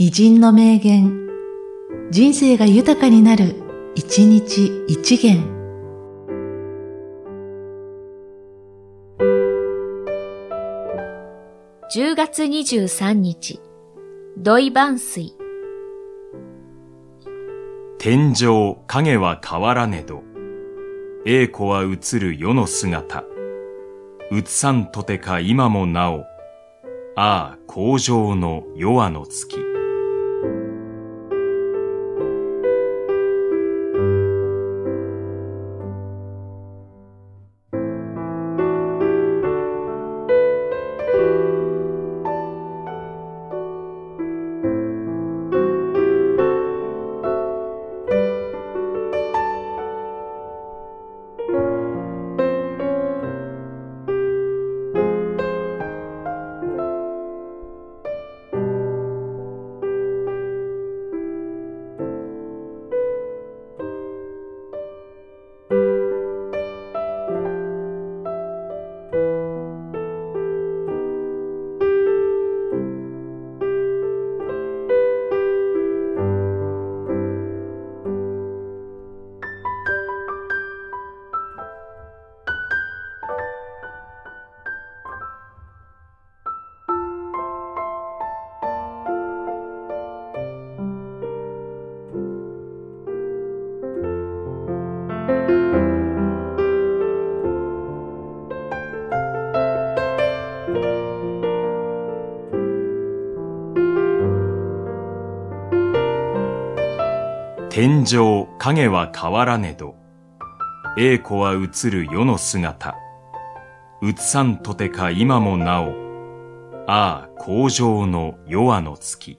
偉人の名言、人生が豊かになる、一日一元。10月23日、土井万水。天井影は変わらねど、栄子は映る世の姿。映さんとてか今もなお、ああ、工場の弱の月。天井影は変わらねど、栄子は映る世の姿。映さんとてか今もなお、ああ工場の弱の月。